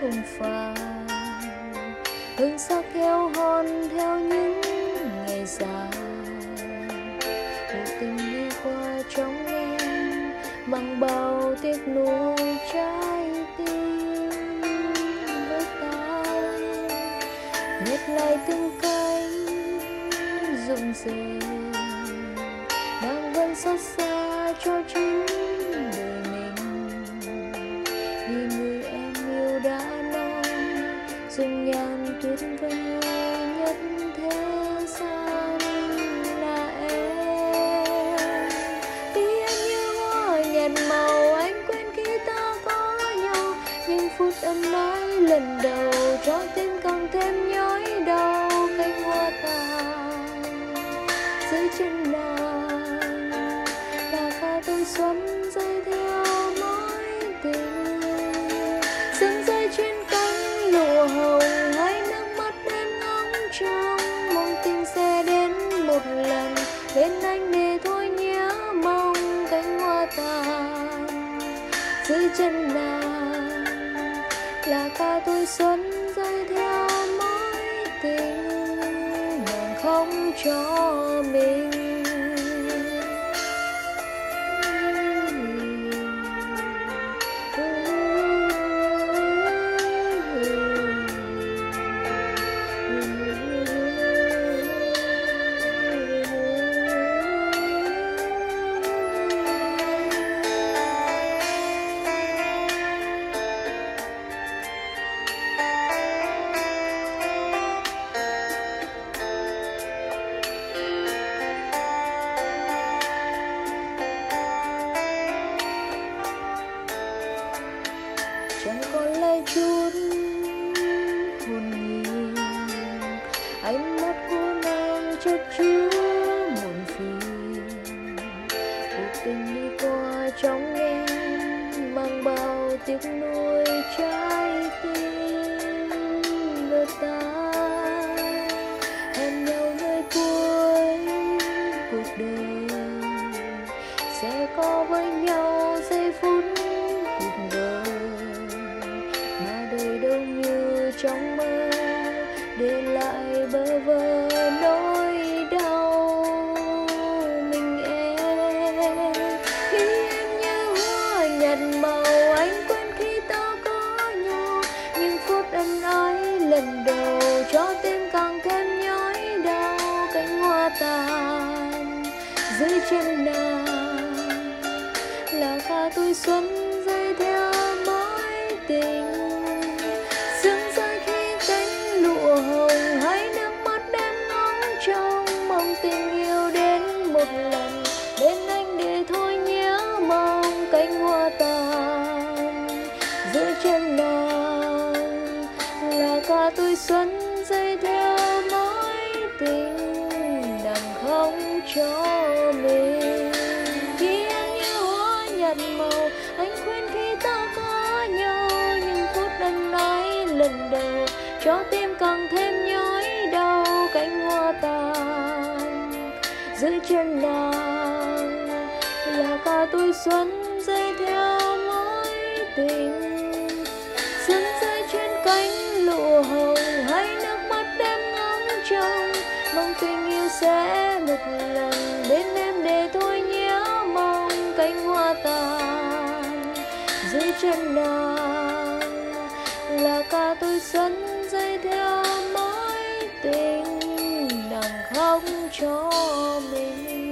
không phai. Hương sắc theo hòn theo những ngày dài. Cuộc tình đi qua trong em bằng bao tiếc nuối trái tim với ta nhét lại từng cánh rụng rời đang vẫn xót xa cho chính tuyệt vời nhất thế gian là em. Vì em như hoa nhạt màu, anh quên khi ta có nhau. Nhưng phút ân nói lần đầu, cho tim càng thêm nhói bên anh để thôi nhớ mong cánh hoa tàn dưới chân nàng là ca tôi xuân rơi theo mối tình, nàng không cho chút hồn nhiên ánh mắt của nàng chất chứa muộn phiền. Cuộc tình đi qua trong em mang bao tiếc nuối trái tim ngỡ ta. Hẹn nhau nơi cuối cuộc đời. Sẽ có với nhau giây phút để bơ vơ nỗi đau, mình em khi em như hoa nhạt màu, anh quên khi ta có nhau nhưng phút ân ái lần đầu, cho tim càng thêm nhói đau. Cánh hoa tàn dưới chân nàng, là ca tôi xuân cho mình. Khi em như hoa nhạt màu, anh quên khi ta có nhau nhưng phút anh nói lần đầu, cho tim càng thêm nhói đau cánh hoa tàn. Dưới chân nàng là ca tuổi xuân rơi theo mối tình. Yêu sẽ một lần bên em để thôi nhớ mong cánh hoa tàn. Dưới chân nàng là ca tôi xuân dây theo mối tình nàng không cho mình.